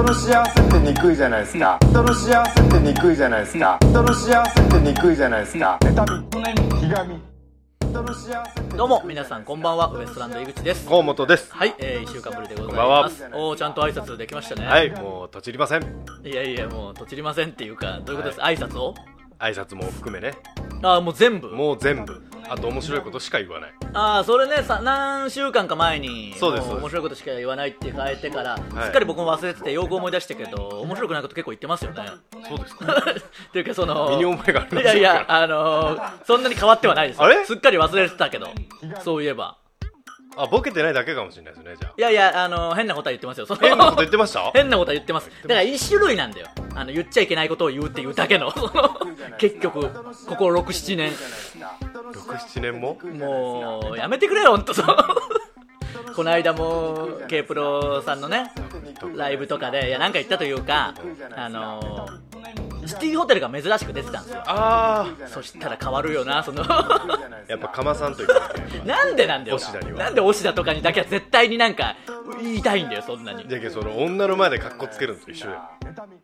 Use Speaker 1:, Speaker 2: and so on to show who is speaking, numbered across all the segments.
Speaker 1: 人の幸せってにくいじゃないですか。人の幸せってにくいじゃないですか。人の幸せってにくいじゃないですか。妬みひがみ。人の幸せって
Speaker 2: どうも皆さんこんばんは。ウエストランド井口です。
Speaker 3: 河本です。
Speaker 2: はい、えー、1週間ぶりでござい
Speaker 3: こんばんは。
Speaker 2: ますおーちゃんと挨拶できましたね。
Speaker 3: はいもうとちりません。
Speaker 2: いやいやもうとちりませんっていうかどういうことです、挨拶を？
Speaker 3: 挨拶も含めね。
Speaker 2: ああもう全部？
Speaker 3: もう全部あと面白いことしか言わない。
Speaker 2: ああそれねさ何週間か前にも
Speaker 3: そうです。
Speaker 2: 面白いことしか言わないって変えてから、
Speaker 3: い。
Speaker 2: すっかり僕も忘れててよく思い出したけど面白くないこと結構言ってますよね。
Speaker 3: そうですか。
Speaker 2: っていうかその
Speaker 3: 身に覚えがありま
Speaker 2: いやいやあのーそんなに変わってはないですよ。
Speaker 3: あれ？
Speaker 2: すっかり忘れてたけどそういえば
Speaker 3: あボケてないだけかもしれないですねじゃあ。
Speaker 2: いやいやあのー変なことは言ってますよ。その
Speaker 3: 変なこと言ってました？
Speaker 2: 変なことは言ってます。だから一種類なんだよ。あの言っちゃいけないことを言うっていうだけの。結局ここ67年。
Speaker 3: 67年も？
Speaker 2: もうやめてくれよ本当そう。この間も K プロさんのねライブとかでいやなんか言ったというかあのシティホテルが珍しく出てたんですよ。
Speaker 3: あ
Speaker 2: そしたら変わるよなその。
Speaker 3: あやっぱかまさんといかね
Speaker 2: なんでなんだよな。んで押田とかにだけは絶対になんか言いたいんだよそんなに。
Speaker 3: じゃけどその女の前で格好つけるのと一緒や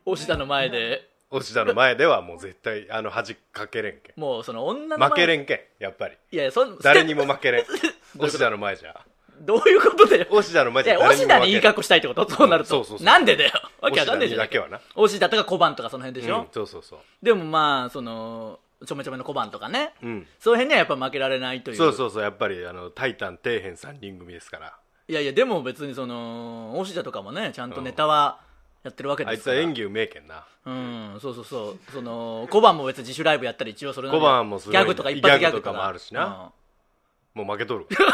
Speaker 2: 押田の前で。
Speaker 3: 押田の前ではもう絶対あの恥かけれんけ
Speaker 2: もうその女の前。
Speaker 3: 負けれんけんやっぱり。
Speaker 2: いやそん
Speaker 3: 誰にも負けれん。押田の前じゃ
Speaker 2: どういうことで
Speaker 3: 押田の前
Speaker 2: いや、
Speaker 3: じゃ誰
Speaker 2: 押田にい。い格好したいってこと？そうなると。
Speaker 3: そうそうそう。
Speaker 2: なんでだよ？わけわかんないじゃん。
Speaker 3: 押田にだけはな。
Speaker 2: 押田とか小判とかその辺でしょ、
Speaker 3: うんそうそうそう。
Speaker 2: でもまあ、その、ちょめちょめの小判とかね。
Speaker 3: うん。
Speaker 2: その辺にはやっぱ負けられないという。
Speaker 3: そうそうそう。やっぱりあのタイタン底辺3人組ですから。
Speaker 2: いやいや、でも別にその、押田とかもね、ちゃんとネタはやってるわけ
Speaker 3: あ
Speaker 2: ですから。
Speaker 3: いつは演技うめえけんな。
Speaker 2: うん、そうそうそう。その、小判も別に自主ライブやったり、一応それなりに
Speaker 3: 小判もすごい
Speaker 2: ギャグとか一発ギャグとか
Speaker 3: もあるしなもう負けとる
Speaker 2: うん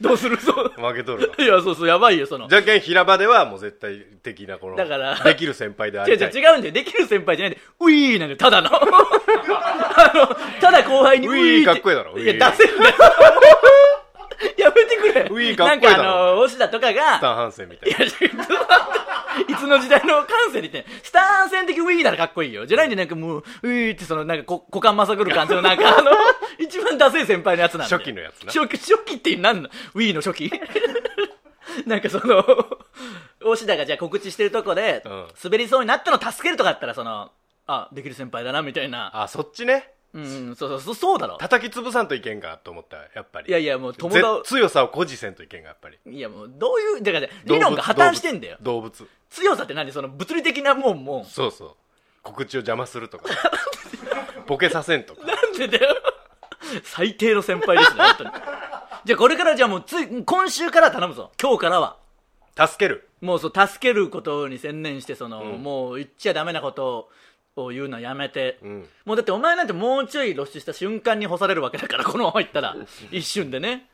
Speaker 2: どうする？そう。
Speaker 3: 負けとるわ
Speaker 2: いや、そうそう、やばいよ、その。
Speaker 3: じゃけん平場ではもう絶対的なこの
Speaker 2: だから
Speaker 3: できる先輩であ
Speaker 2: 違う違う
Speaker 3: りたい
Speaker 2: 違うんだよ。できる先輩じゃないんで、ウィーなんだよ、ただの。あの、ただ後輩に
Speaker 3: ウィー
Speaker 2: って
Speaker 3: かっこいいだろウィー
Speaker 2: いや、出せるんだよ。
Speaker 3: ウィーかっこいい
Speaker 2: かあの、押田とかが、
Speaker 3: スタン・ハンセンみたい
Speaker 2: いや、ちょっと待っていつの時代の感性で言ってん。スターン戦的ウィーならかっこいいよ。じゃないんでなんかもう、ウィーってそのなんかこ股間まさぐる感じのなんか あの、一番ダセい先輩のやつなんで。
Speaker 3: 初期のやつな。
Speaker 2: 初期、初期って何の？ウィーの初期？なんかその、押田がじゃあ告知してるとこで、
Speaker 3: うん。
Speaker 2: 滑りそうになったの助けるとかだったらその、あ、できる先輩だなみたいな。
Speaker 3: な。あそっちね
Speaker 2: うん、そうそうそう、そうだろ。
Speaker 3: 叩き潰さんといけんかと思ったやっぱり。
Speaker 2: いやいやもう友
Speaker 3: ぜ
Speaker 2: 達、
Speaker 3: 強さを誇示せんといけんがやっぱり。
Speaker 2: いやもうどういう、だから理論が破綻してんだよ。
Speaker 3: 動物動物。
Speaker 2: 強さって何？その物理的なもんも。
Speaker 3: そうそう。告知を邪魔するとか。ボケさせんとか。
Speaker 2: なんでだよ。最低の先輩ですね本当に。じゃあこれからじゃあもうつい今週から頼むぞ。今日からは。
Speaker 3: 助ける。
Speaker 2: もうそう助けることに専念してその、
Speaker 3: うん。
Speaker 2: もう言っちゃダメなことを言うのやめて、
Speaker 3: うん。
Speaker 2: もうだってお前なんてもうちょい露出した瞬間に干されるわけだからこのまま言ったら。一瞬でね。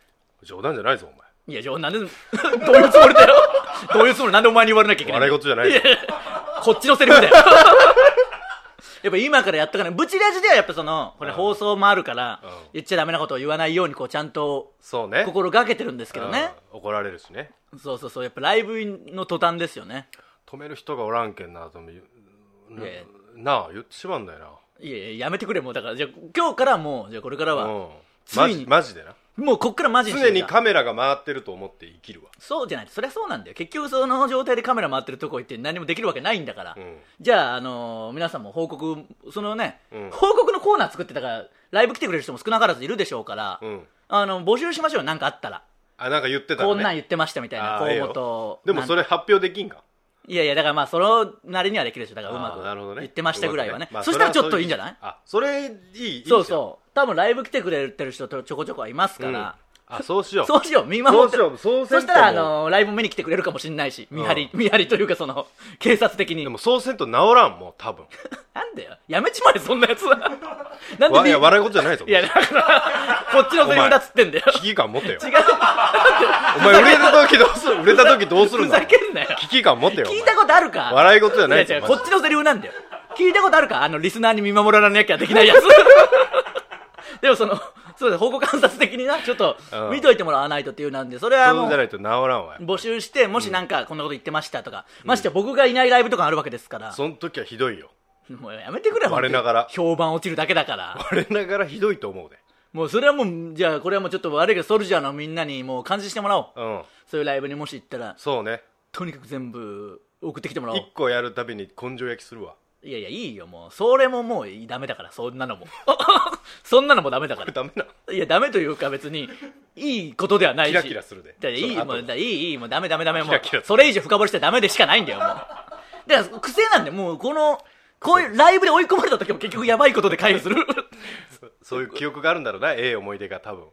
Speaker 3: 冗談じゃないぞお前。
Speaker 2: いや冗談で どういうつもりだよ。どういうつもりなんでお前に言われなきゃいけない。
Speaker 3: 笑い事じゃないぞ。
Speaker 2: こっちのセリフだよ。やっぱ今からやっとかない。ブチラジではやっぱそのこれ
Speaker 3: うん。
Speaker 2: 放送もあるから、
Speaker 3: うん。
Speaker 2: 言っちゃダメなことを言わないようにこうちゃんと
Speaker 3: そうね。
Speaker 2: 心がけてるんですけどね、
Speaker 3: うん。怒られるしね。
Speaker 2: そうそうそう。やっぱライブの途端ですよね。
Speaker 3: 止める人がおらんけんなと思う
Speaker 2: いやいや
Speaker 3: なあ言ってしまうんだよな。い
Speaker 2: やいややめてくれもうだから。じゃあ今日からもうじゃあこれからは、
Speaker 3: うん。
Speaker 2: ついに
Speaker 3: マジマジでな。
Speaker 2: もうこっからマジに
Speaker 3: 常に
Speaker 2: か
Speaker 3: カメラが回ってると思って生きるわ。
Speaker 2: そうじゃないそりゃそうなんだよ。結局その状態でカメラ回ってるとこ行って何もできるわけないんだから、
Speaker 3: うん。
Speaker 2: じゃあ、あのー皆さんも報告そのね、
Speaker 3: うん。
Speaker 2: 報告のコーナー作ってたからライブ来てくれる人も少なからずいるでしょうから、
Speaker 3: うん。
Speaker 2: あの募集しましょう何かあったら、
Speaker 3: あなんか言ってた
Speaker 2: こ
Speaker 3: らね。
Speaker 2: んなん言ってましたみたいな河
Speaker 3: あーええよ。
Speaker 2: 本
Speaker 3: でもそれ発表できんか？
Speaker 2: いやいやだからまあそのなりにはできるでしょ。だからうま
Speaker 3: あーなるほどね。
Speaker 2: く言ってましたぐらいはね。
Speaker 3: まあ
Speaker 2: そしたらちょっといいんじゃない？
Speaker 3: あそれいいいい
Speaker 2: そう
Speaker 3: う
Speaker 2: そう。多分ライブ来てくれてる人とちょこちょこはいますから、
Speaker 3: あそうしよう。
Speaker 2: そうしよう。見守って。
Speaker 3: そうしよう。そうせんと
Speaker 2: したらあのライブ見に来てくれるかもしれないし見張り、見張りというかその 警察的に。
Speaker 3: でもそうせんと治らんもう多分。
Speaker 2: なんだよ。やめちまえそんなやつは。なんで
Speaker 3: わいや
Speaker 2: み
Speaker 3: 笑い事じゃないぞ
Speaker 2: いやだから こっちのセリフだっつってんだよ。
Speaker 3: 危機感持てよ。
Speaker 2: 違う。
Speaker 3: お前売れた時どうする？売れた時どうする
Speaker 2: ふ
Speaker 3: んだ？
Speaker 2: ざけんなよ。
Speaker 3: 危機感持てよ
Speaker 2: 聞いたことあるか？
Speaker 3: 笑い事じゃないぞマジ
Speaker 2: や違うこっちのセリフなんだよ。聞いたことあるか？あのリスナーに見守らなきゃできないやつ。でもそのそうだ保護観察的になちょっと
Speaker 3: うん
Speaker 2: 見といてもらわないとっていうなんでそれはもう募集してもしなんかこんなこと言ってましたとか、ましてや僕がいないライブとかあるわけですから、
Speaker 3: その時はひどいよ。
Speaker 2: もうやめてくれよ
Speaker 3: 我ながら。
Speaker 2: 評判落ちるだけだから。
Speaker 3: 我ながらひどいと思うで。
Speaker 2: もうそれはもうじゃあこれはもうちょっと悪いけどソルジャーのみんなにもう感じしてもらおう。
Speaker 3: うん。
Speaker 2: そういうライブにもし行ったら
Speaker 3: そうね。
Speaker 2: とにかく全部送ってきてもらおう。
Speaker 3: 一個やるたびに根性焼きするわ
Speaker 2: いやいやいいよもう。それももうダメだからそんなのも。そんなのもダメだから。
Speaker 3: ダメない
Speaker 2: やダメというか別にいいことではないし。
Speaker 3: キラキラするで
Speaker 2: だいいもうだいいいいもうダメダメダメもうそれ以上深掘りしてダメでしかないんだよもう。だから癖なんでもうこのこういうライブで追い込まれた時も結局やばいことで回避する。
Speaker 3: そういう記憶があるんだろうなええ思い出が多分。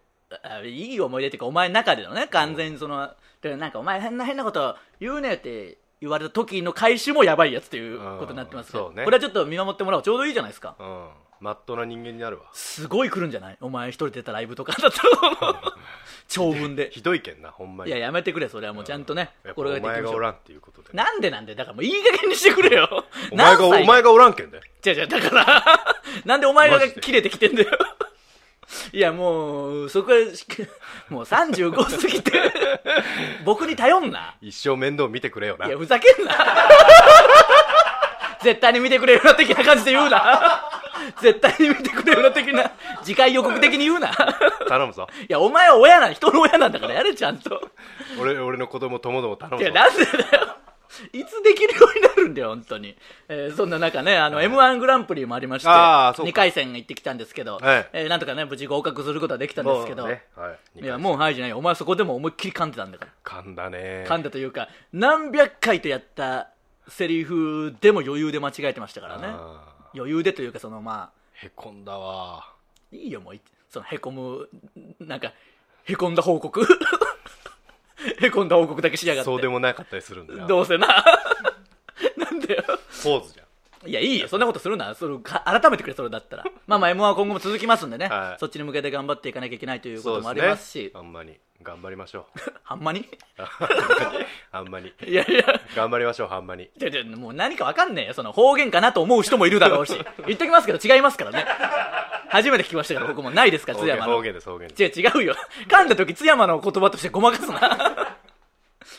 Speaker 2: あいい思い出っていうかお前の中でのね完全にその、でなんかお前変な変なこと言うねって言われた時の回収もやばいやつっていうことになってますけど、
Speaker 3: ね。
Speaker 2: これはちょっと見守ってもらおう。ちょうどいいじゃないですか。
Speaker 3: うん。まっとうな人間になるわ。
Speaker 2: すごい来るんじゃない？お前一人出たライブとかだったら。長文で。
Speaker 3: ひどいけんなほんまに。
Speaker 2: いややめてくれそれはもう。ちゃんとね心
Speaker 3: お
Speaker 2: がけていきましょう。
Speaker 3: 前がおらんっていうことで。
Speaker 2: なんでなんで？だからもういい加減にしてくれよ。
Speaker 3: お前がお前がおらんけんで。
Speaker 2: 違う違うだから。なんでお前が切れてきてんだよいやもうそこは もう35過ぎて 僕に頼んな。
Speaker 3: 一生面倒見てくれよな。い
Speaker 2: やふざけんな。絶対に見てくれるな的な感じで言うな。絶対に見てくれるな的な次回予告的に言うな。い
Speaker 3: 頼むぞ。
Speaker 2: やお前は親なん人の親なんだからやれちゃんと。
Speaker 3: 俺俺の子供ともども頼むぞ。
Speaker 2: いやなんでだよいつできるようになるんだよ本当に、えーそんな中ねあの m 1グランプリもありまして
Speaker 3: あーそうか。
Speaker 2: 2回戦行ってきたんですけど、
Speaker 3: はい。
Speaker 2: えーなんとかね無事合格することはできたんですけど、
Speaker 3: ねはい。
Speaker 2: いやもうはいじゃない。よお前そこでも思いっきり噛んでたんだから。
Speaker 3: 噛んだね。
Speaker 2: 噛んだというか何百回とやったセリフでも余裕で間違えてましたからね。
Speaker 3: あ
Speaker 2: 余裕でというかそのまあ。
Speaker 3: ーへこんだわ。
Speaker 2: いいよもういそのへこむなんかへこんだ報告へこんだ報告だけしやがって。
Speaker 3: そうでもなかったりするんだよ。
Speaker 2: どうせな。なんだよ。
Speaker 3: ポーズじゃん
Speaker 2: いやいいよ。そんなことするな。それか改めてくれそれだったら。まあまあ m 1は今後も続きますんでね、
Speaker 3: はい。
Speaker 2: そっちに向けて頑張っていかなきゃいけないということもありますし。
Speaker 3: あんまに。頑張りましょ
Speaker 2: あ んまに？
Speaker 3: うあんまに。
Speaker 2: いやいや。
Speaker 3: 頑張りましょうあんまに。
Speaker 2: じゃじゃもう何かわかんねえよ。その方言かなと思う人もいるだろうし。言っときますけど違いますからね。初めて聞きましたから僕もないですから
Speaker 3: 方言
Speaker 2: 津山の。
Speaker 3: 方言です方言です。
Speaker 2: 違う違うよ。噛んだ時津山の言葉としてごまかすな。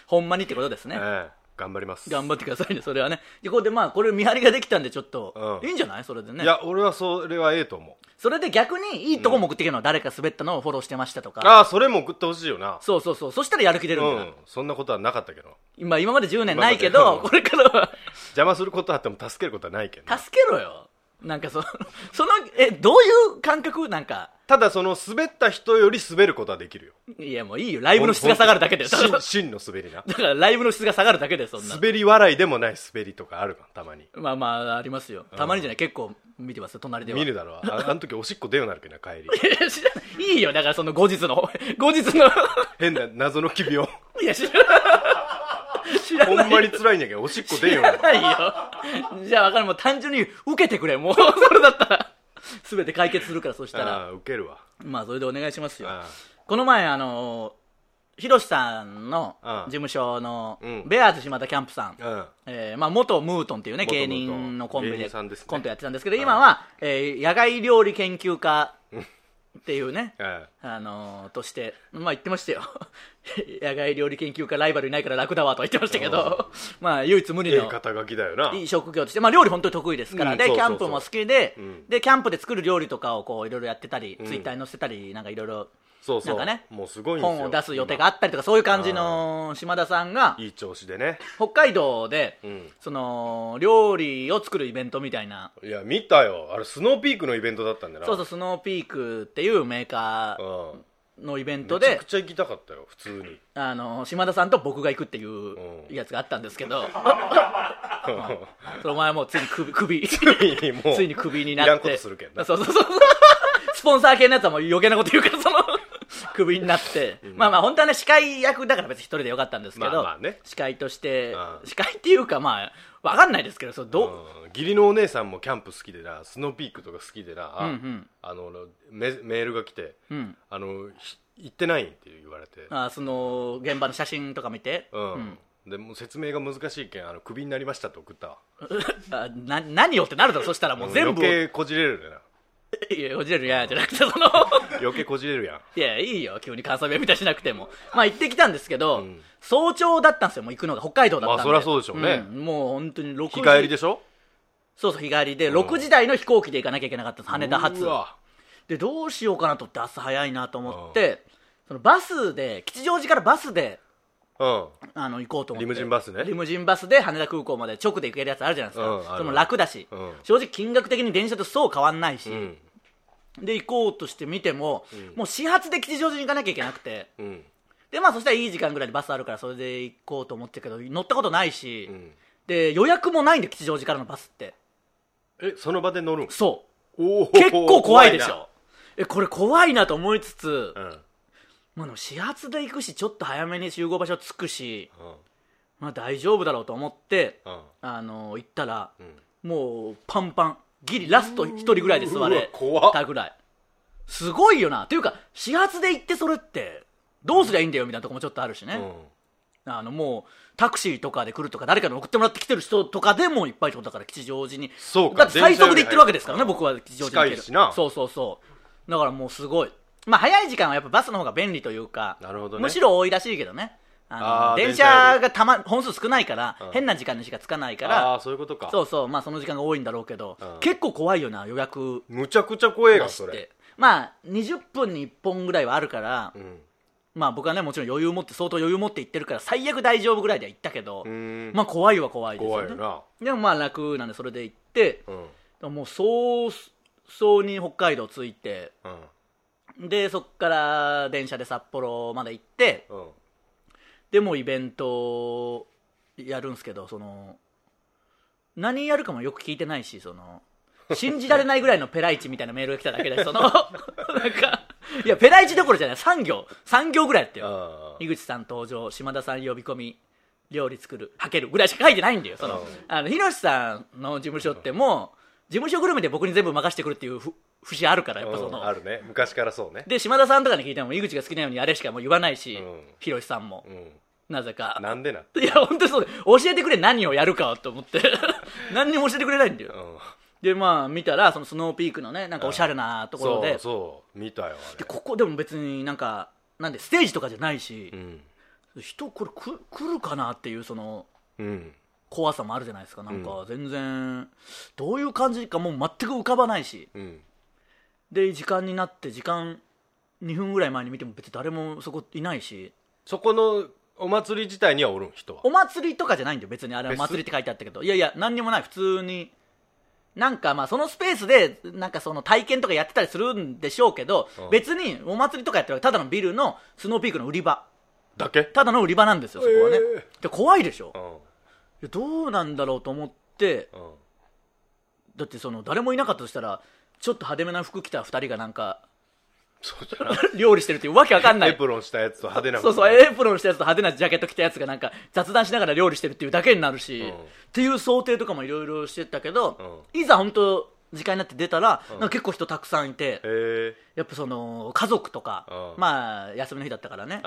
Speaker 2: ほんまにってことですね、
Speaker 3: ええ頑張ります。
Speaker 2: 頑張ってくださいねそれはね。でこれでまあこれ見張りができたんでちょっと、
Speaker 3: うん。
Speaker 2: いいんじゃない？それでね。
Speaker 3: いや俺はそれはええと思う。
Speaker 2: それで逆にいいとこも送ってきるの。は誰か滑ったのをフォローしてましたとか、
Speaker 3: ああそれも送ってほしいよな。
Speaker 2: そうそうそう。そしたらやる気出るんだ。よ、
Speaker 3: うん。そんなことはなかったけど。
Speaker 2: 今今まで10年ないけ
Speaker 3: 今まで。
Speaker 2: どこれからは。
Speaker 3: 邪魔することあっても助けることはないけどな。
Speaker 2: 助けろよなんかそ そのえどういう感覚？なんか。
Speaker 3: ただその滑った人より滑ることはできるよ。
Speaker 2: いやもういいよ。ライブの質が下がるだけで。
Speaker 3: ほん真真の滑りな。
Speaker 2: だからライブの質が下がるだけでそんな。
Speaker 3: 滑り笑いでもない滑りとかあるかたまに。
Speaker 2: まあまあありますよ。たまにじゃない結構見てます。よ隣では。
Speaker 3: 見るだろあ あの時おしっこ出ようなるけどな帰り。
Speaker 2: いや知らないいいよ。だからその後日の。後日の。
Speaker 3: 変な謎の機病
Speaker 2: いや知らない
Speaker 3: ほんまに辛いんやけどおしっこ出んよ。うなる
Speaker 2: ないよ。じゃあ分かる。もう単純に受けてくれ。もう それだったら全て解決するからそしたら。
Speaker 3: ああウケるわ。
Speaker 2: まあそれでお願いしますよ。
Speaker 3: あ
Speaker 2: この前あのひろしさんの
Speaker 3: うん
Speaker 2: 事務所の
Speaker 3: うん。
Speaker 2: ベアーズ島田キャンプさん、
Speaker 3: あうん。
Speaker 2: えーまあ、元ムートンっていうね
Speaker 3: 元ムー
Speaker 2: 芸
Speaker 3: トン。
Speaker 2: 人のコンビで
Speaker 3: さんですね。
Speaker 2: コントやってたんですけど今は、えー野外料理研究家っていうね
Speaker 3: え
Speaker 2: あのーとしてまあ言ってましたよ 野外料理研究家ライバルいないから楽だわとは言ってましたけど。まあ唯一無二の。
Speaker 3: 肩書きだよな。い
Speaker 2: い職業として、まあ、料理本当に得意ですから、でキャンプも好きで、
Speaker 3: うん。
Speaker 2: でキャンプで作る料理とかをこういろいろやってたり、
Speaker 3: ん。
Speaker 2: ツイッターに載せたりなんかいろいろ
Speaker 3: そうそう。
Speaker 2: なんかね。
Speaker 3: もうすごいんですよ。
Speaker 2: 本を出す予定があったりとかそういう感じの島田さんが
Speaker 3: いい調子でね。
Speaker 2: 北海道で、
Speaker 3: うん。
Speaker 2: その料理を作るイベントみたいな。い
Speaker 3: や見たよ。あれスノーピークのイベントだったんだよな。
Speaker 2: そうそうスノーピークっていうメーカー
Speaker 3: うん
Speaker 2: のイベントで
Speaker 3: めちゃくちゃ行きたかったよ普通に。
Speaker 2: あの島田さんと僕が行くっていう
Speaker 3: うん。
Speaker 2: やつがあったんですけど、それお前はもうついに首 首。ついにクビになって。
Speaker 3: いらんことするけんな。
Speaker 2: そうそうそう。スポンサー系のやつはもう余計なこと言うからクビになって、まあまあ本当はね司会役だから別に一人でよかったんですけど、
Speaker 3: まあまあね。
Speaker 2: 司会として
Speaker 3: うん。
Speaker 2: 司会っていうかまあわかんないですけどそうどう、
Speaker 3: うん。義理のお姉さんもキャンプ好きでなスノーピークとか好きでな、あ
Speaker 2: うんうん。
Speaker 3: あのメメールが来て、
Speaker 2: うん。
Speaker 3: あのひ行ってないんって言われて。
Speaker 2: あその現場の写真とか見て、
Speaker 3: うん、でもう説明が難しいけんあのクビになりましたと送った
Speaker 2: な何をってなるだろそしたらもう全部。
Speaker 3: 余計こじれるよな い
Speaker 2: や、こじれるやじゃなくて、その、
Speaker 3: 余計こじれるやん。
Speaker 2: いや、いいよ、急に関西弁みたいにしなくても。まあ行ってきたんですけど、
Speaker 3: うん。
Speaker 2: 早朝だったんですよ、もう行くのが。北海道だったんで。
Speaker 3: まあそりゃそうでしょうね。
Speaker 2: ん。もう本当に6時。
Speaker 3: 日帰りでしょ？
Speaker 2: そうそう、日帰りで、
Speaker 3: うん。
Speaker 2: 6時台の飛行機で行かなきゃいけなかったんです、羽田発。で、どうしようかなと思って、朝早いなと思って、そのバスで、吉祥寺からバスで
Speaker 3: うん
Speaker 2: あの行こうと思って。
Speaker 3: リムジンバスね。
Speaker 2: リムジンバスで羽田空港まで直で行けるやつあるじゃないですか、
Speaker 3: うん
Speaker 2: それも楽だし、
Speaker 3: うん。
Speaker 2: 正直金額的に電車とそう変わんないし、
Speaker 3: うん。
Speaker 2: で行こうとして見ても、もう始発で吉祥寺に行かなきゃいけなくて。
Speaker 3: うん。
Speaker 2: でまあそしたらいい時間ぐらいでバスあるからそれで行こうと思ってるけど乗ったことないし、
Speaker 3: うん。
Speaker 2: で予約もないんで吉祥寺からのバスって。
Speaker 3: えその場で乗るん？
Speaker 2: そう。結構怖いでしょ。えこれ怖いなと思いつつ、
Speaker 3: うん
Speaker 2: まあ、でも始発で行くしちょっと早めに集合場所着くし、
Speaker 3: うん。
Speaker 2: まあ、大丈夫だろうと思って、
Speaker 3: うん。
Speaker 2: あの行ったら、
Speaker 3: うん。
Speaker 2: もうパンパンギリラスト1人ぐらいで座れ
Speaker 3: うわ怖っ。た
Speaker 2: ぐらい。すごいよな。っていうか始発で行ってそれってどうすりゃいいんだよみたいなとこもちょっとあるしね、
Speaker 3: うん。
Speaker 2: あのもうタクシーとかで来るとか誰かに送ってもらって来てる人とかでもいっぱいってことだから吉祥寺に。
Speaker 3: そうか
Speaker 2: だって最速で行ってるわけですからね
Speaker 3: 電車より
Speaker 2: 僕は吉祥寺に。行ける
Speaker 3: 近いしな。
Speaker 2: そうそうそう。だからもうすごいまあ早い時間はやっぱバスの方が便利というか
Speaker 3: なるほどね。
Speaker 2: むしろ多いらしいけどね。あの
Speaker 3: あー
Speaker 2: 電
Speaker 3: 電車
Speaker 2: がたま本数少ないから、
Speaker 3: うん。
Speaker 2: 変な時間にしかつかないか
Speaker 3: あ
Speaker 2: ら
Speaker 3: あそういうことか。
Speaker 2: そうそうまあその時間が多いんだろうけど、
Speaker 3: うん。
Speaker 2: 結構怖いよな予約。
Speaker 3: むちゃくちゃ怖えが
Speaker 2: 出して。
Speaker 3: それ
Speaker 2: まあ20分に1本ぐらいはあるから、
Speaker 3: うん。
Speaker 2: まあ僕はねもちろん余裕持って相当余裕持って行ってるから最悪大丈夫ぐらいでは行ったけど、
Speaker 3: うん。
Speaker 2: まあ怖いは怖いですよね。
Speaker 3: 怖いよな。
Speaker 2: でもまあ楽なんでそれで行って
Speaker 3: うん。
Speaker 2: もう早々に北海道着いて
Speaker 3: うん
Speaker 2: でそっから電車で札幌まで行って
Speaker 3: うん。
Speaker 2: でもうイベントやるんすけどその何やるかもよく聞いてないしその信じられないぐらいのペライチみたいなメールが来ただけでその なんかいやペライチどころじゃない。3行。3行ぐらいやってよ。
Speaker 3: あ
Speaker 2: 井口さん登場島田さん呼び込み料理作るはけるぐらいしか書いてないんだよその。
Speaker 3: うん。
Speaker 2: あの広瀬さんの事務所ってもう事務所ぐるみで僕に全部任せてくるっていうふ節あるからやっぱその、
Speaker 3: うんあるね。昔からそうね。
Speaker 2: で島田さんとかに聞いても井口が好きなようにあれしかもう言わないし、
Speaker 3: うん。
Speaker 2: 広瀬さんも、
Speaker 3: うん。
Speaker 2: なぜか。
Speaker 3: なんでな
Speaker 2: いや本当にそう。で教えてくれ何をやるかと思って。何にも教えてくれないんだよ、
Speaker 3: うん。
Speaker 2: でまあ見たらそのスノーピークのねなんかおしゃれなところで,、
Speaker 3: そうそう見たよ
Speaker 2: でここでも別になんかなんでステージとかじゃないし。
Speaker 3: う、ん。
Speaker 2: 人これく来るかなっていうその
Speaker 3: うん。
Speaker 2: 怖さもあるじゃないですか。なんか全然どういう感じかもう全く浮かばないし。
Speaker 3: うん
Speaker 2: で時間になって時間2分ぐらい前に見ても別に誰もそこいないし。
Speaker 3: そこのお祭り自体にはおるん？人は。
Speaker 2: お祭りとかじゃないんだよ別に。あれは祭りって書いてあったけど。いやいや何にもない。普通に。なんかまあそのスペースでなんかその体験とかやってたりするんでしょうけど、
Speaker 3: うん。
Speaker 2: 別にお祭りとかやってるただのビルのスノーピークの売り場。
Speaker 3: だけ？
Speaker 2: ただの売り場なんですよそこはね、
Speaker 3: え
Speaker 2: で怖いでしょ？
Speaker 3: うん。
Speaker 2: いやどうなんだろうと思って。
Speaker 3: うん。
Speaker 2: だってその誰もいなかったとしたらちょっと派手めな服着た2人がなんか
Speaker 3: そうじゃな
Speaker 2: 料理してるっていうわけわかんない。
Speaker 3: エプロンしたやつと派手な
Speaker 2: そうそうエプロンしたやつと派手なジャケット着たやつがなんか雑談しながら料理してるっていうだけになるし、
Speaker 3: うん。
Speaker 2: っていう想定とかもいろいろしてたけど、いざ本当時間になって出たら、なんか結構人たくさんいて、
Speaker 3: へえ
Speaker 2: やっぱその家族とか、
Speaker 3: うん。
Speaker 2: まあ休みの日だったからね。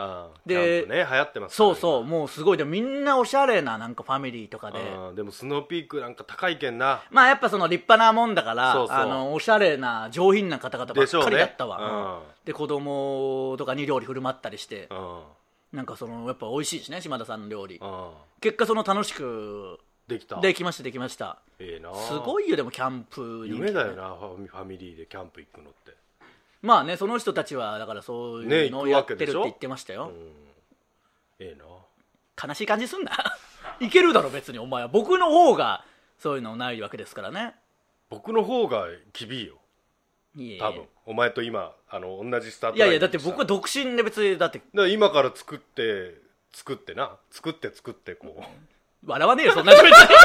Speaker 2: で
Speaker 3: キャンプね流行ってます
Speaker 2: そうそうもうすごいでもみんなおしゃれななんかファミリーとかで、
Speaker 3: うん。でもスノーピークなんか高いけんな。
Speaker 2: まあやっぱその立派なもんだから
Speaker 3: そうそう。
Speaker 2: あのおしゃれな上品な方々ばっ
Speaker 3: でしょうね。
Speaker 2: かりだったわ、
Speaker 3: うん。
Speaker 2: で子供とかに料理振る舞ったりして
Speaker 3: うん。
Speaker 2: なんかそのやっぱ美味しいしね島田さんの料理。
Speaker 3: うん。
Speaker 2: 結果その楽しく
Speaker 3: できた。
Speaker 2: できましたできました。
Speaker 3: ええな。
Speaker 2: すごいよでもキャンプ
Speaker 3: 夢だよなファミリーでキャンプ行くのって。
Speaker 2: まあねその人たちはだからそう
Speaker 3: ね
Speaker 2: いうのをやってるって言ってましたよ、
Speaker 3: うん。ええな。
Speaker 2: 悲しい感じすんな。いけるだろ別にお前は。僕の方がそういうのないわけですからね。
Speaker 3: 僕の方が厳いよ。多分。お前と今あの同じスタート
Speaker 2: いやいやだって僕は独身で別にだって。
Speaker 3: だから今から作って作ってな。作って作ってこう
Speaker 2: 笑わねえよそんなんじゃ別に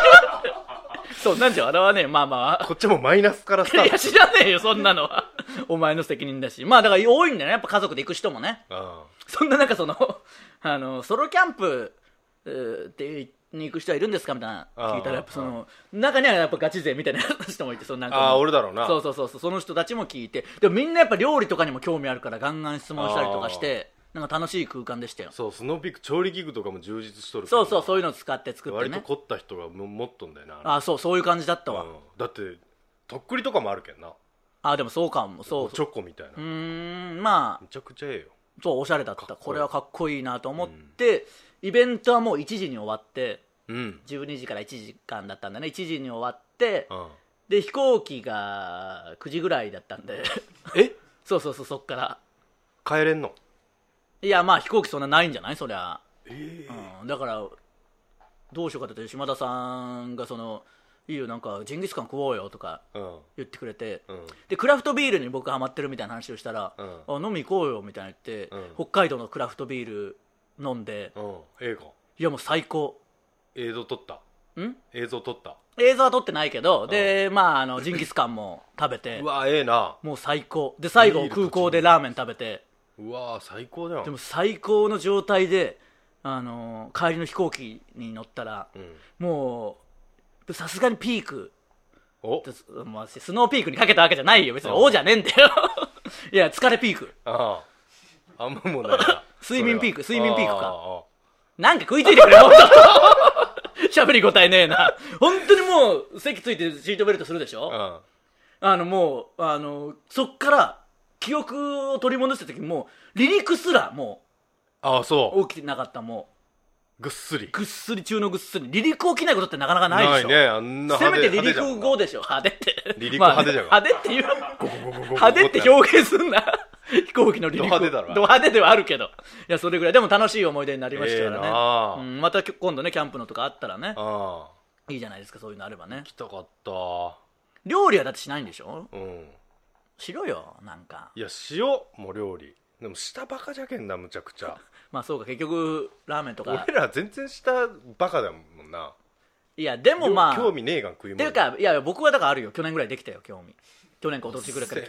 Speaker 2: そんなんじゃ笑わねえよ。まあまあ。
Speaker 3: こっちもマイナスからスタート。
Speaker 2: いや知らねえよそんなの。はお前の責任だし。まあだから多いんだよね。やっぱ家族で行く人もね。
Speaker 3: あ
Speaker 2: そんななんかそのあのソロキャンプうーってに行く人はいるんですかみたいな。聞いたらやっぱその中にはやっぱガチ勢みたいな 人もいてそのな。んか
Speaker 3: ああ俺だろうな。
Speaker 2: そうそうそうそう。その人たちも聞いて。でもみんなやっぱ料理とかにも興味あるからガンガン質問したりとかしてなんか楽しい空間でしたよ。
Speaker 3: そうスノーピーク調理器具とかも充実しとる
Speaker 2: そうそうそういうのを使って作ってね。
Speaker 3: 割と凝った人がも持っとんだよな。
Speaker 2: あそうそういう感じだったわ、
Speaker 3: うん。だってとっくりとかもあるけんな。
Speaker 2: あでもそうかも。そう。
Speaker 3: チョコみたいな。
Speaker 2: うーんまあ。
Speaker 3: めちゃくちゃええよ。
Speaker 2: そうおしゃれだった。これはかっこいいなと思って、イベントはもう1時に終わって
Speaker 3: うん。
Speaker 2: 12時から1時間だったんだね。1時に終わって
Speaker 3: うん。
Speaker 2: で飛行機が9時ぐらいだったんで。
Speaker 3: え？
Speaker 2: そうそうそうそっから。
Speaker 3: 帰れんの？
Speaker 2: いやまあ飛行機そんなないんじゃない？そりゃ、
Speaker 3: ええ
Speaker 2: うん。うんだからどうしようかって言って島田さんがそのいいよなんかジンギスカン食おうよとか
Speaker 3: うん。
Speaker 2: 言ってくれて、
Speaker 3: うん。
Speaker 2: でクラフトビールに僕ハマってるみたいな話をしたら、
Speaker 3: うん。
Speaker 2: あ飲み行こうよみたいな言って、
Speaker 3: うん。
Speaker 2: 北海道のクラフトビール飲んで、
Speaker 3: うん。映画。
Speaker 2: いやもう最高。
Speaker 3: 映像撮った？
Speaker 2: ん？
Speaker 3: 映像撮った？
Speaker 2: 映像は撮ってないけど、でまああのジンギスカンも食べて
Speaker 3: うわええな。
Speaker 2: もう最高。で最後空港でラーメン食べて
Speaker 3: うわ最高じゃん
Speaker 2: でも最高の状態で、あの帰りの飛行機に乗ったら、
Speaker 3: うん。
Speaker 2: もうさすがにピーク。
Speaker 3: お。
Speaker 2: まあ、スノーピークにかけたわけじゃないよ。別に王じゃねえんだよ。いや疲れピーク。
Speaker 3: ああ。あんまもんない。な
Speaker 2: 睡眠ピーク睡眠ピークか。
Speaker 3: ああ
Speaker 2: なんか食いついてくれよもっと。喋り応えねえな。本当にもう席ついてシートベルトするでしょ？
Speaker 3: あ
Speaker 2: あのもうあのそっから記憶を取り戻した時もう離陸すらも
Speaker 3: ああそう。
Speaker 2: 起きてなかったも
Speaker 3: ぐっすり。
Speaker 2: うぐっすり中のぐっすり。離陸起きないことってなかなかないでしょ。
Speaker 3: ねあんな
Speaker 2: せめて離陸後でしょ。派手って。
Speaker 3: 離陸派手じゃん。
Speaker 2: まあ派手っていう派手って表現すんな飛行機の離陸
Speaker 3: ド派手だろ
Speaker 2: ド派手ではあるけどいやそれぐらいでも楽しい思い出になりましたからね、
Speaker 3: ええなあ
Speaker 2: うん、また今度ねキャンプのとかあったらね
Speaker 3: ああ
Speaker 2: いいじゃないですかそういうのあればね
Speaker 3: 来たかった
Speaker 2: 料理はだってしないんでしょ
Speaker 3: うん
Speaker 2: しろよなんか。
Speaker 3: いや塩も料理。でも下バカじゃけんなむちゃくちゃ。
Speaker 2: まあそうか結局ラーメンとか。
Speaker 3: 俺ら全然下バカだもんな。い
Speaker 2: やでもまあ
Speaker 3: 興味ねえがん食い
Speaker 2: って
Speaker 3: 物
Speaker 2: いうかいや僕はだからあるよ。去年ぐらいできたよ興味。去年か一昨年ぐらいから。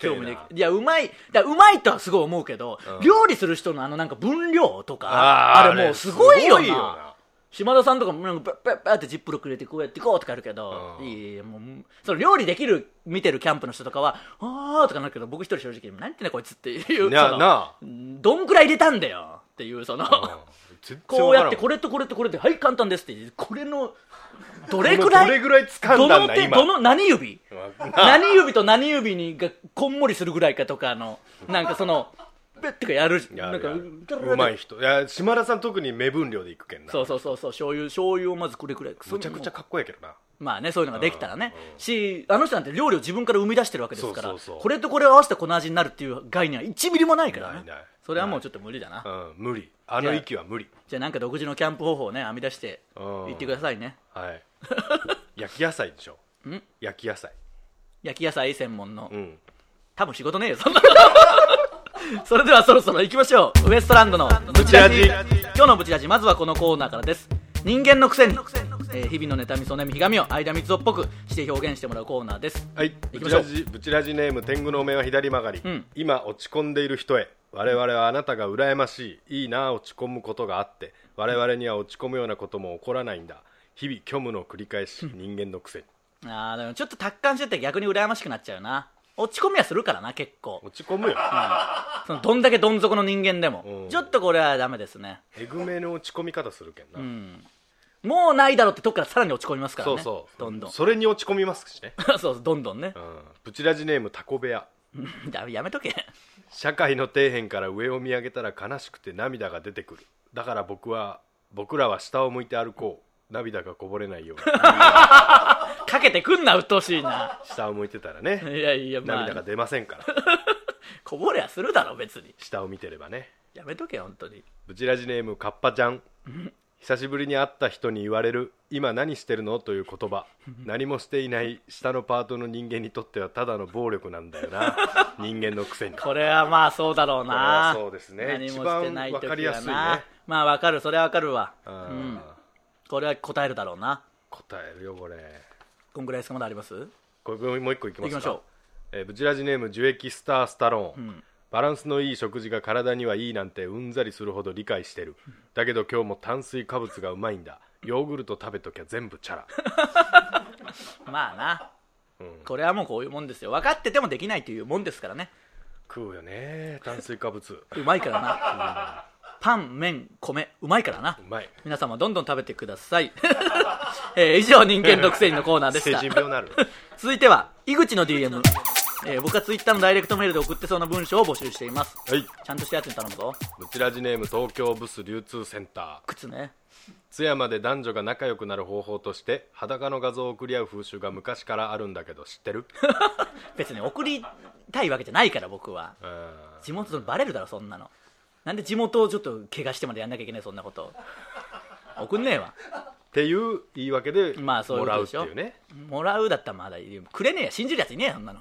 Speaker 2: 興味できいやうまいだうまいとはすごい思うけど、
Speaker 3: うん。
Speaker 2: 料理する人のあのなんか分量とか
Speaker 3: あー
Speaker 2: あれもうすごいよな。
Speaker 3: すごいよな
Speaker 2: 島田さんとかもなんかバッバッバッってジップロック入れてこうやってこうとかやるけど、
Speaker 3: うん
Speaker 2: いいもうその料理できる見てるキャンプの人とかはあーとかなるけど僕一人正直何言ってんだこいつっていうそのどんくらい入れたんだよっていうその、
Speaker 3: 全然
Speaker 2: こうやってこ
Speaker 3: れ
Speaker 2: とこれとこれではい簡単ですってこれのどれくらい
Speaker 3: どれぐらい掴んだんだ
Speaker 2: どの手どの何指何指と何指にがこんもりするぐらいかとかのなんかそのペッてかやるなんか
Speaker 3: うまい人。いや島田さん特に目分量でいくけんな。
Speaker 2: そうそうそうそう醤油醤油をまずくれくれ
Speaker 3: むちゃくちゃかっこいいけどな。
Speaker 2: まあねそういうのができたらね。
Speaker 3: うん。うん
Speaker 2: しあの人なんて料理を自分から生み出してるわけですから
Speaker 3: そうそうそう。
Speaker 2: これとこれを合わせてこの味になるっていう概念は1ミリもないからね。それはもうちょっと無理だな。
Speaker 3: うん。無理。あの息は無理。
Speaker 2: じゃあなんか独自のキャンプ方法をね編み出して
Speaker 3: うん。
Speaker 2: 言ってくださいね。
Speaker 3: はい。焼き野菜でしょ。
Speaker 2: ん？
Speaker 3: 焼き野菜。
Speaker 2: 焼き野菜専門の。
Speaker 3: うん。
Speaker 2: 多分仕事ねえよそんな それではそろそろ行きましょう。ウエストランドのブチラジ。今日のブチラジまずはこのコーナーからです。人間のくせに、えー日々の妬みそねみひがみを間三つっぽくして表現してもらうコーナーです。
Speaker 3: はい。ブチ
Speaker 2: 行きましょう。
Speaker 3: ラジブチラジネーム天狗の目は左曲がり、
Speaker 2: うん。
Speaker 3: 今落ち込んでいる人へ我々はあなたが羨ましいいいな落ち込むことがあって我々には落ち込むようなことも起こらないんだ。日々虚無の繰り返し人間のくせに。
Speaker 2: あーでもちょっと達観してて逆に羨ましくなっちゃうな落ち込みはするからな結構。
Speaker 3: 落ち込むよ。
Speaker 2: そのどんだけどん底の人間でも、
Speaker 3: うん。
Speaker 2: ちょっとこれはダメですね。
Speaker 3: えぐめの落ち込み方するけんな、
Speaker 2: うん。もうないだろうってとこからさらに落ち込みますからね。
Speaker 3: そうそう。
Speaker 2: どんどん。
Speaker 3: それに落ち込みますしね、
Speaker 2: そうそうどんどんね。
Speaker 3: うん、ブチラジネームタコ部屋。
Speaker 2: だやめとけ。
Speaker 3: 社会の底辺から上を見上げたら悲しくて涙が出てくる。だから僕は僕らは下を向いて歩こう涙がこぼれないように
Speaker 2: かけてくんな鬱陶しいな。
Speaker 3: 下を向いてたらね。
Speaker 2: いやいやまあ。
Speaker 3: 涙が出ませんから。
Speaker 2: こぼれはするだろ別に。
Speaker 3: 下を見てればね。
Speaker 2: やめとけ本当に。
Speaker 3: ブチラジネームカッパちゃん。久しぶりに会った人に言われる「今何してるの?」という言葉。何もしていない下のパートの人間にとってはただの暴力なんだよな。人間のくせに。
Speaker 2: これはまあそうだろう
Speaker 3: これは
Speaker 2: な
Speaker 3: そうですね。
Speaker 2: 何もしてない
Speaker 3: 一番わかりやすいね。
Speaker 2: なまあわかるそれはわかるわ。
Speaker 3: う
Speaker 2: うんんこれは答えるだろうな。
Speaker 3: 答えるよこれ。
Speaker 2: こんぐらいですか？まだあります？
Speaker 3: これもう一個いきますか？
Speaker 2: 行きましょ
Speaker 3: えーブチラジネーム樹液スタースタローン、
Speaker 2: ん。
Speaker 3: バランスのいい食事が体にはいいなんてうんざりするほど理解してる。だけど今日も炭水化物がうまいんだ。ヨーグルト食べときゃ全部チャラ、
Speaker 2: まあな。
Speaker 3: うん、
Speaker 2: これはもうこういうもんですよ。分かっててもできないというもんですからね。
Speaker 3: 食うよね炭水化物。
Speaker 2: うまいからなパン麺米うまいからな。
Speaker 3: うまい。
Speaker 2: 皆様どんどん食べてください、えー以上人間独占のコーナーでし
Speaker 3: 成
Speaker 2: た
Speaker 3: 人病なる。
Speaker 2: 続いては井口の DM、えー僕はツイッターのダイレクトメールで送ってそうな文章を募集しています。
Speaker 3: はい。
Speaker 2: ちゃんとしたやつに頼むぞ。
Speaker 3: ブチラジネーム東京ブス流通センター。
Speaker 2: 靴ね。
Speaker 3: 津山で男女が仲良くなる方法として裸の画像を送り合う風習が昔からあるんだけど知ってる？
Speaker 2: 別に送りたいわけじゃないから僕は。
Speaker 3: うん
Speaker 2: 地元でバレるだろそんなのなんで地元をちょっと怪我してまでやんなきゃいけないそんなこと。送んねえわ。
Speaker 3: っていう言い訳で
Speaker 2: まあそういう
Speaker 3: もらうっ
Speaker 2: ことでしょ
Speaker 3: ていうね。
Speaker 2: もらうだったらまだいいくれねえや。信じるやついねえやそんなの。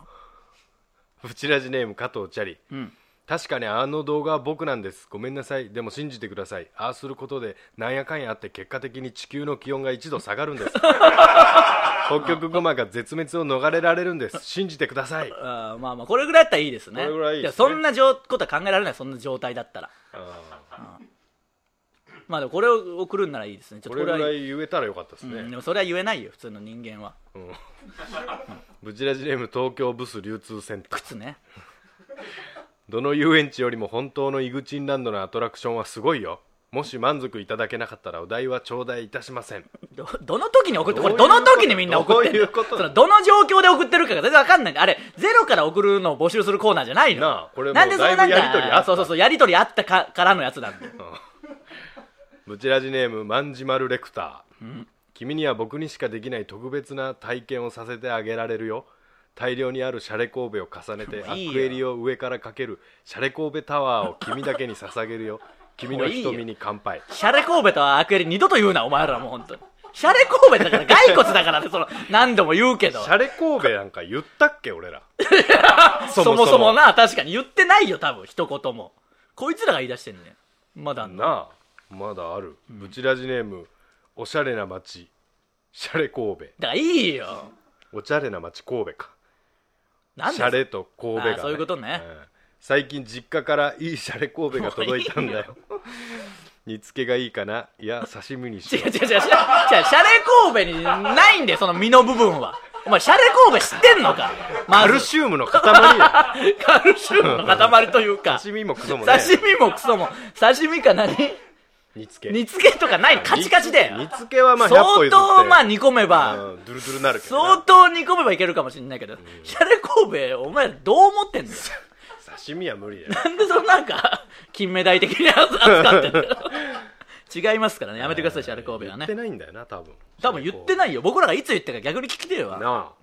Speaker 3: ブチラジネーム加藤チャリ。
Speaker 2: うん
Speaker 3: 確かにあの動画は僕なんです。ごめんなさい。でも信じてください。ああすることでなんやかんやあって結果的に地球の気温が1度下がるんです。北極熊が絶滅を逃れられるんです。信じてください。
Speaker 2: あーまあまあこれぐらいだったらいいですね。
Speaker 3: これぐらいいいですね。
Speaker 2: やそんな状ことは考えられない。そんな状態だったら。
Speaker 3: あ
Speaker 2: まあでもこれを送るんならいいですね。ちょっとこれは。
Speaker 3: ーこれぐらい言えたらよかったですね、
Speaker 2: うん、でもそれは言えないよ。普通の人間は。
Speaker 3: うん。ブチラジネーム東京ブス流通センター。
Speaker 2: 靴ね
Speaker 3: どの遊園地よりも本当のイグチンランドのアトラクションはすごいよ。もし満足いただけなかったらお題は頂戴いたしません。
Speaker 2: どどの時に送ってこれ
Speaker 3: ど
Speaker 2: の時にみんな送ってんの？
Speaker 3: どういうこと？
Speaker 2: そのどの状況で送ってるかが全然わかんない。んであれゼロから送るのを募集するコーナーじゃないの？
Speaker 3: なあこれもう
Speaker 2: なんでそのなんか
Speaker 3: だいぶやりとりあった。
Speaker 2: そうそうそうやりとりあったかからのやつなんだよ
Speaker 3: ブチラジネームマンジマルレクター、君には僕にしかできない特別な体験をさせてあげられるよ大量にあるシャレ神戸を重ねてアクエリを上からかけるシャレ神戸タワーを君だけに捧げるよ。君の瞳に乾杯。
Speaker 2: シャレ神戸とアクエリ二度と言うなお前らもう本当に。シャレ神戸だから骸骨だからねその何度も言うけど。
Speaker 3: シャレ神戸なんか言ったっけ俺ら。
Speaker 2: そもそも。な。確かに言ってないよ多分。一言も。こいつらが言い出してんねん。まだ
Speaker 3: なあ。まだある、ブチラジネームおしゃれな街。シャレ神戸。
Speaker 2: だからいいよ。
Speaker 3: おしゃれな街神戸か
Speaker 2: なんで
Speaker 3: シャレと神戸が、
Speaker 2: あーそういうことね。
Speaker 3: ん最近実家からいいシャレ神戸が届いたんだよ。煮付けがいいかな？いや刺身にしよ
Speaker 2: 違う。違う違う違う。違うシャレ神戸にないんだよその身の部分は。お前シャレ神戸知ってんのか？まず。
Speaker 3: カルシウムの塊
Speaker 2: カルシウムの塊というか。
Speaker 3: 刺身もクソもね。
Speaker 2: 刺身もクソも。刺身か何？
Speaker 3: 煮付け。
Speaker 2: 煮付けとかないカチカチで
Speaker 3: 煮付けはまあ100
Speaker 2: 相
Speaker 3: 歩譲って。
Speaker 2: 当まあ煮込めば
Speaker 3: うんドゥルドゥルなるけどな
Speaker 2: 相当煮込めばいけるかもしれないけど、シャレ神戸お前どう思ってんだよ。
Speaker 3: 刺身は無理だよ。
Speaker 2: なんでそのなんか金目鯛的に扱ってんだよ。違いますからね。やめてくださいシャレ神戸はね。
Speaker 3: 言ってないんだよな多分。
Speaker 2: 多分言ってないよ。僕らがいつ言ったか逆に聞きてえわ
Speaker 3: なあ。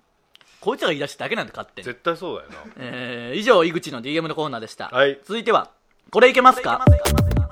Speaker 2: こいつらが言い出しただけなんで勝手に
Speaker 3: 絶対そうだよな。
Speaker 2: えー以上井口の DM のコーナーでした、
Speaker 3: はい。
Speaker 2: 続いてはこれいけますか？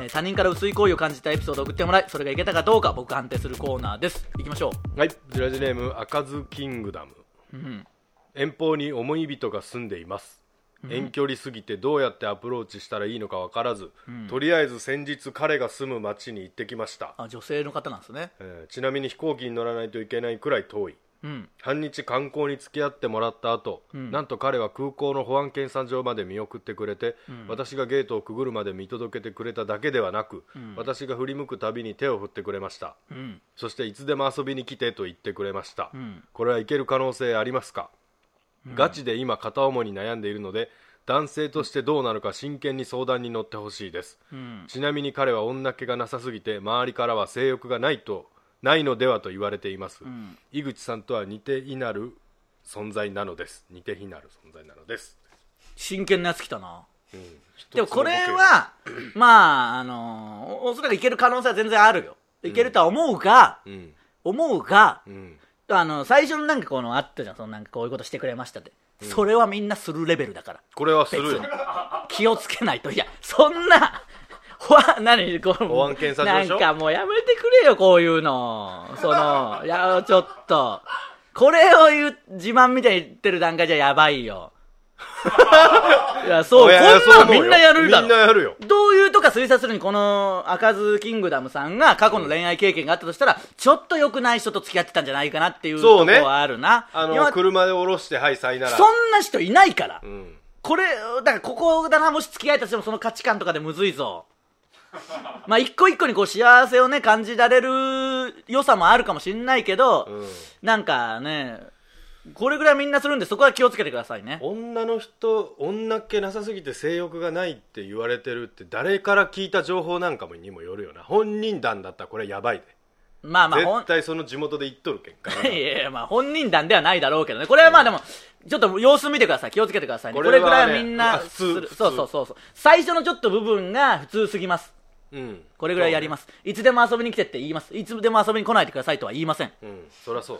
Speaker 2: えー他人から薄い行為を感じたエピソードを送ってもらいそれがいけたかどうか僕判定するコーナーです。いきましょ
Speaker 3: はい。ジラジネーム赤ずキングダム。
Speaker 2: う、うん、
Speaker 3: 遠方に思い人が住んでいます。遠距離すぎてどうやってアプローチしたらいいのか分からず、とりあえず先日彼が住む町に行ってきました、
Speaker 2: あ女性の方なんですね。
Speaker 3: えーちなみに飛行機に乗らないといけないくらい遠い
Speaker 2: うん。
Speaker 3: 半日観光に付き合ってもらった後、
Speaker 2: ん。
Speaker 3: なんと彼は空港の保安検査場まで見送ってくれて、私がゲートをくぐるまで見届けてくれただけではなく、私が振り向くたびに手を振ってくれました。
Speaker 2: うん。
Speaker 3: そしていつでも遊びに来てと言ってくれました、
Speaker 2: ん。
Speaker 3: これはいける可能性ありますか、ガチで今片思いに悩んでいるので男性としてどうなるか真剣に相談に乗ってほしいです、
Speaker 2: うん。
Speaker 3: ちなみに彼は女気がなさすぎて周りからは性欲がないとないのではと言われています、
Speaker 2: ん。
Speaker 3: 井口さんとは似ていなる存在なのです。似ていなる存在なのです、
Speaker 2: 真剣なやつ来たな。
Speaker 3: うん。
Speaker 2: でもこれは まああのおおそらくいける可能性は全然あるよ。いけるとは思うが、
Speaker 3: うん。
Speaker 2: 思うが
Speaker 3: うん。
Speaker 2: あの最初のなんかこのあったじゃん。そのなんかこういうことしてくれましたって、それはみんなするレベルだから。
Speaker 3: これはするよ。
Speaker 2: 気をつけないと。いやそんなほわ何この
Speaker 3: 保安検査
Speaker 2: なんかもうやめてくれよこういうの。その いやちょっと。これを言う自慢みたいに言ってる段階じゃやばいよ。いやそうこんなんみんなやるだろ。
Speaker 3: みんなやるよ。
Speaker 2: どういうとか推察するにこの赤ずキングダムさんが過去の恋愛経験があったとしたら、ちょっと良くない人と付き合ってたんじゃないかなっていうとこはあるな。
Speaker 3: あ
Speaker 2: 今
Speaker 3: の車で降ろしてはいさいなら。
Speaker 2: そんな人いないから。
Speaker 3: うん。
Speaker 2: これ、だからここだな、もし付き合えたとしてもその価値観とかでむずいぞ。まあ一個一個にこう幸せをね、感じられる良さもあるかもしれないけど、
Speaker 3: うん
Speaker 2: なんかね、これぐらいみんなするんでそこは気をつけてくださいね。
Speaker 3: 女の人女っ気なさすぎて性欲がないって言われてるって誰から聞いた情報なんかにもよるよな本人談だったらこれやばいで
Speaker 2: まあまあ、ほん
Speaker 3: 絶対その地元で言っとるけんか
Speaker 2: いやいや、まあ本人談ではないだろうけどね。これはまあでも、ちょっと様子見てください。気をつけてくださいね。これぐ
Speaker 3: これはね
Speaker 2: らいみんな
Speaker 3: あ普通
Speaker 2: する
Speaker 3: 普通
Speaker 2: そうそうそうそう。最初のちょっと部分が普通すぎます。
Speaker 3: うん。
Speaker 2: これぐらいやります。いつでも遊びに来てって言います。いつでも遊びに来ないでくださいとは言いません。
Speaker 3: うん。そりゃそう。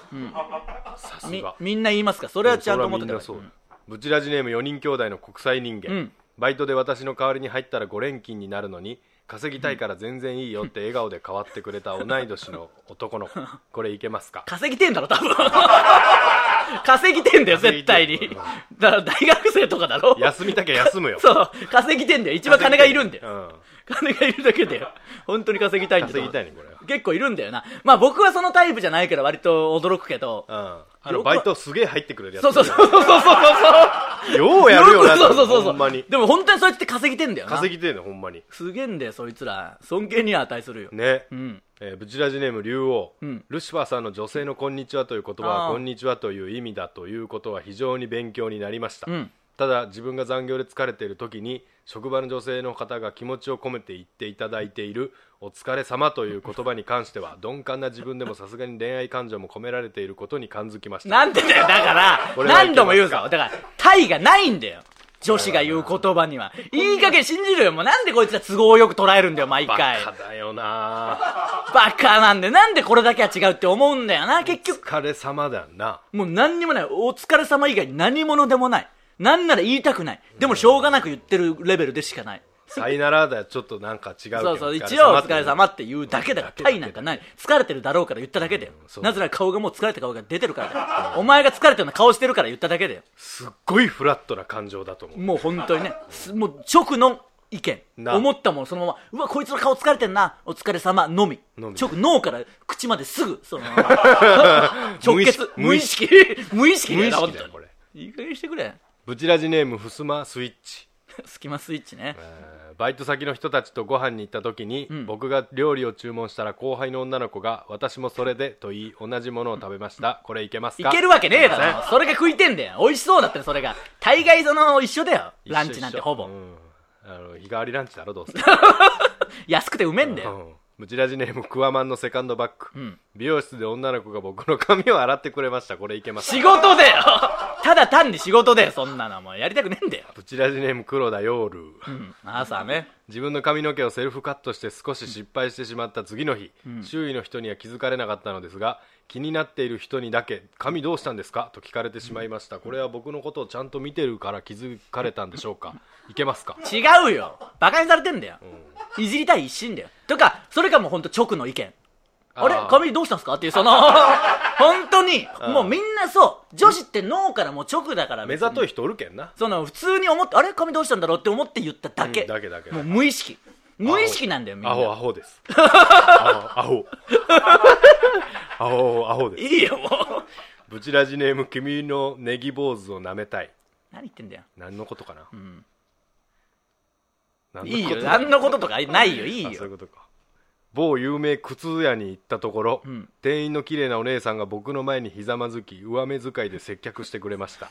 Speaker 3: さす
Speaker 2: み
Speaker 3: が。
Speaker 2: みんな言いますか？ら、それはちゃんと思ってください。
Speaker 3: それはみんブチラジネーム4人兄弟の国際人間、
Speaker 2: うん。
Speaker 3: バイトで私の代わりに入ったら5連勤になるのに稼ぎたいから全然いいよって笑顔で変わってくれた同い年の男の子。これいけますか？
Speaker 2: 稼ぎてんだろ多分。稼ぎてんだよ絶対に。だから大学生とかだろ。
Speaker 3: 休みたきゃ休むよ。
Speaker 2: そう。稼ぎてんだよ。一番金がいるんだよ。
Speaker 3: うん
Speaker 2: 金がいるだけだよ本当に稼ぎたいんだよ
Speaker 3: 稼ぎたいねこれ。は
Speaker 2: 結構いるんだよな。まあ僕はそのタイプじゃないから割と驚くけど。
Speaker 3: うん。あのバイトすげえ入ってくれるやつ。
Speaker 2: そうそうそうそうそうそう
Speaker 3: ようやるよな
Speaker 2: そうそうそうそう。
Speaker 3: ほんまに。
Speaker 2: でも本当にそいつって稼ぎてんだよな。
Speaker 3: 稼ぎてんのほんまに。
Speaker 2: すげえんだよそいつら。尊敬には値するよ。
Speaker 3: ね。
Speaker 2: うん。
Speaker 3: えーブチラジネーム竜王、
Speaker 2: うん。
Speaker 3: ルシファーさんの女性の「こんにちは」という言葉は「こんにちは」という意味だということは非常に勉強になりました、
Speaker 2: うん。
Speaker 3: ただ自分が残業で疲れている時に職場の女性の方が気持ちを込めて言っていただいている「お疲れ様という言葉に関しては鈍感な自分でもさすがに恋愛感情も込められていることに感づきました。
Speaker 2: なんでだよだから
Speaker 3: これはいけますか？
Speaker 2: 何度も言うぞ。だからタイがないんだよ女子が言う言葉には。いい加減信じるよ。もうなんでこいつら都合よく捉えるんだよ毎
Speaker 3: バ
Speaker 2: 回
Speaker 3: カだよな。
Speaker 2: バカなんでなんでこれだけは違うって思うんだよな結局。
Speaker 3: 疲れ様だよな。
Speaker 2: もう何にもない。お疲れ様以外に何者でもないなんなら言いたくない。でもしょうがなく言ってるレベルでしかない。
Speaker 3: さいならだよちょっとなんか違うけど
Speaker 2: そうそう
Speaker 3: お
Speaker 2: 一応お疲れ様って言うだけだからタイなんかない疲れてるだろうから言っただけだよ。
Speaker 3: そう。
Speaker 2: なぜなら顔がもう疲れた顔が出てるからだよ。お前が疲れてるような顔してるから言っただけだよ。
Speaker 3: すっごいフラットな感情だと思う。
Speaker 2: もう本当にね。すもう直の意見。
Speaker 3: な。
Speaker 2: 思ったもんそのまま。うわこいつの顔疲れてんな。お疲れ様のみ。
Speaker 3: のみ。
Speaker 2: 直脳から口まですぐそのまま。直結。無意識。無意識。
Speaker 3: 無意識だよこれ。
Speaker 2: いい加減にしてくれ
Speaker 3: ブチラジネームふすまスイッチ。
Speaker 2: スキマスイッチね。
Speaker 3: えーバイト先の人たちとご飯に行った時に、
Speaker 2: ん。
Speaker 3: 僕が料理を注文したら後輩の女の子が私もそれでと言い同じものを食べました。これいけますか？
Speaker 2: いけるわけねえだろ。それが食いてんだよ。美味しそうだったよそれが。大概その一緒だよ。
Speaker 3: 一緒
Speaker 2: ランチなんてほぼ、
Speaker 3: うん。あの日替わりランチだろどうせ。
Speaker 2: 安くてうめえんだよ、
Speaker 3: うん。ブチラジネームクワマンのセカンドバッグ、
Speaker 2: ん
Speaker 3: 美容室で女の子が僕の髪を洗ってくれましたこれいけますか
Speaker 2: 仕事だよただ単に仕事だよそんなの。もうやりたくねえんだよ、
Speaker 3: ブチラジネーム黒田ヨール。
Speaker 2: うん、朝ね。
Speaker 3: 自分の髪の毛をセルフカットして少し失敗してしまった次の日、周囲の人には気づかれなかったのですが気になっている人にだけ「髪どうしたんですか?」と聞かれてしまいました。これは僕のことをちゃんと見てるから気づかれたんでしょうか？いけますか？
Speaker 2: 違うよ。バカにされてんだよ、いじりたい一心だよ。とかそれかもう本当直の意見あれ？髪どうしたんすか？っていうその 本当にもうみんなそう。女子って脳からもう直だから
Speaker 3: 目ざとい人おるけんな。
Speaker 2: その普通に思ってあれ？髪どうしたんだろうって思って言っただけ、
Speaker 3: うん。だけだけ
Speaker 2: もう無意識。無意識なんだよみんな。
Speaker 3: アホアホです。ア ホアホ。アホアホです。
Speaker 2: いいよもう。
Speaker 3: ブチラジネーム君のネギ坊主を舐めたい。
Speaker 2: 何言ってんだよ。
Speaker 3: 何のことかな、
Speaker 2: ん。
Speaker 3: 何
Speaker 2: いいよ。何のこととかないよ。いいよ。
Speaker 3: あそういうことか某有名靴屋に行ったところ、
Speaker 2: ん。
Speaker 3: 店員の綺麗なお姉さんが僕の前にひざまずき上目遣いで接客してくれました。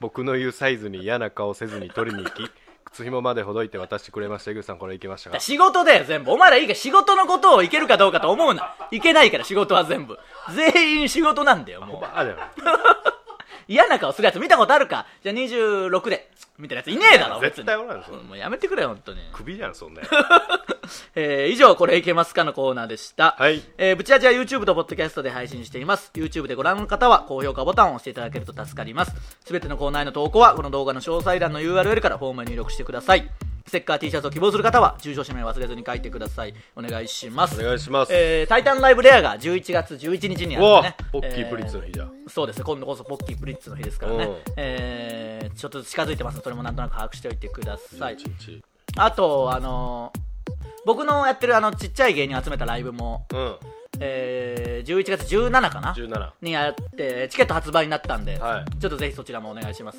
Speaker 3: 僕の言うサイズに嫌な顔せずに取りに行き靴紐までほどいて渡してくれました。井口さんこれいけましたか？
Speaker 2: 仕事だよ全部。お前らいいか仕事のことをいけるかどうかと思うな。いけないから仕事は全部。全員仕事なんだよもう。嫌な顔するやつ見たことあるか？じゃあ26でみたいなやついねえだろ別
Speaker 3: 絶
Speaker 2: に
Speaker 3: 対おらんそんな
Speaker 2: もうやめてくれよ本当に
Speaker 3: 首じゃんそんなやつ
Speaker 2: えー以上、これいけますかのコーナーでした。
Speaker 3: はい
Speaker 2: えー、ブチラジは YouTube と Podcast で配信しています。YouTube でご覧の方は高評価ボタンを押していただけると助かります。すべてのコーナーへの投稿は、この動画の詳細欄の URL からフォームへ入力してください。ステッカー T シャツを希望する方は、住所氏名忘れずに書いてください。お願いします。
Speaker 3: お願いします、
Speaker 2: えー、タイタンライブレアが11月11日にあるん
Speaker 3: うわ
Speaker 2: でね。
Speaker 3: ポッキープリッツの日じゃ、
Speaker 2: えーそうですね、今度こそポッキープリッツの日ですからね
Speaker 3: うん。
Speaker 2: えー、ちょっと近づいてますそれもなんとなく把握しておいてください。
Speaker 3: 11日
Speaker 2: あと、あのー僕のやってるあのちっちゃい芸人を集めたライブも、
Speaker 3: うん
Speaker 2: えー、11月17かな
Speaker 3: ？17
Speaker 2: にやって、チケット発売になったんで、
Speaker 3: はい
Speaker 2: ちょっとぜひそちらもお願いします。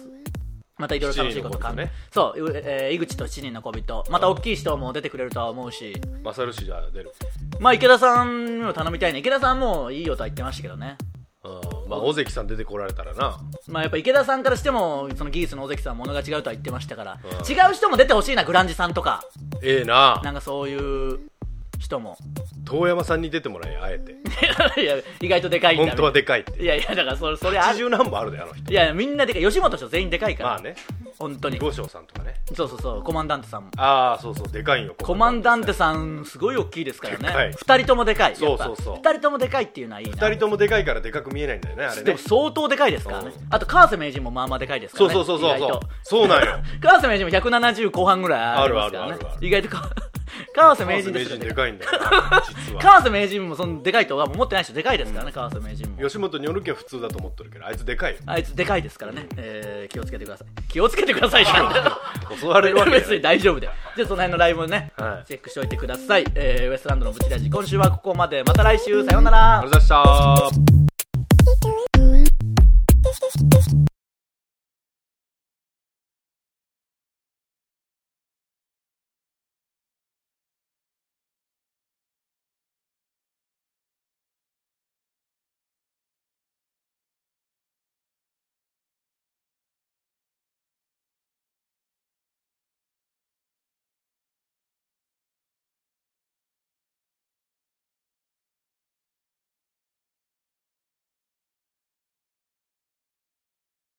Speaker 2: またいろいろ楽しいこと考え、
Speaker 3: 七人の子ですね。
Speaker 2: そう、うえー井口と7人の小人、また大きい人も出てくれるとは思うし、
Speaker 3: マサル氏じゃ出る。
Speaker 2: まあ池田さんにも頼みたいね。池田さんもいいよとは言ってましたけどね。
Speaker 3: うん。まあ尾関さん出てこられたらな。
Speaker 2: まあやっぱ池田さんからしても、そのギースの尾関さんものが違うとは言ってましたから、
Speaker 3: うん。
Speaker 2: 違う人も出てほしいな、グランジさんとか、
Speaker 3: ええな。
Speaker 2: なんかそういう人も。
Speaker 3: 遠山さんに出てもらえあえて
Speaker 2: いや、意外とでかいんだ
Speaker 3: 本当はでかいって
Speaker 2: いやいや、だからそれ、それある。
Speaker 3: 80何本あるであの人
Speaker 2: いや、みんなでかい。吉本師匠全員でかいから。
Speaker 3: まあね
Speaker 2: 本当に。
Speaker 3: 五章さんとかね
Speaker 2: そうそうそう、コマンダンテさんも。
Speaker 3: ああそうそうでかいんよ
Speaker 2: コマンダンテさん、すごい大きいですからね。二人ともでかい。
Speaker 3: そうそうそう
Speaker 2: やっぱ二人ともでかいっていうのはいいな。
Speaker 3: 二人ともでかいからでかく見えないんだよねあれね
Speaker 2: でも相当でかいですからね
Speaker 3: うん。
Speaker 2: あと、川瀬名人もまあまあでかいですか
Speaker 3: そう
Speaker 2: らね。
Speaker 3: そうそうそうそうそうなんよ
Speaker 2: 川瀬名人も170後半ぐらいありますからね
Speaker 3: あるあるあるあ。る
Speaker 2: 意外とか、川瀬名人
Speaker 3: 名
Speaker 2: です
Speaker 3: 人でかいんだよな実は。
Speaker 2: 川瀬名人もそのでかいとは思ってない人でかいですからね、川瀬名人も。
Speaker 3: 吉本におるけは普通だと思ってるけどあいつでかいよ。
Speaker 2: あいつでかいですからね、えー気をつけてください。気をつけてくださいじゃん。
Speaker 3: 襲われるわけ
Speaker 2: 別に大丈夫だよ。じゃあその辺のライブをね、
Speaker 3: はい。
Speaker 2: チェックしておいてください、えーウエストランドのブチラジ今週はここまで。また来週。さようなら。
Speaker 3: ありがとうございました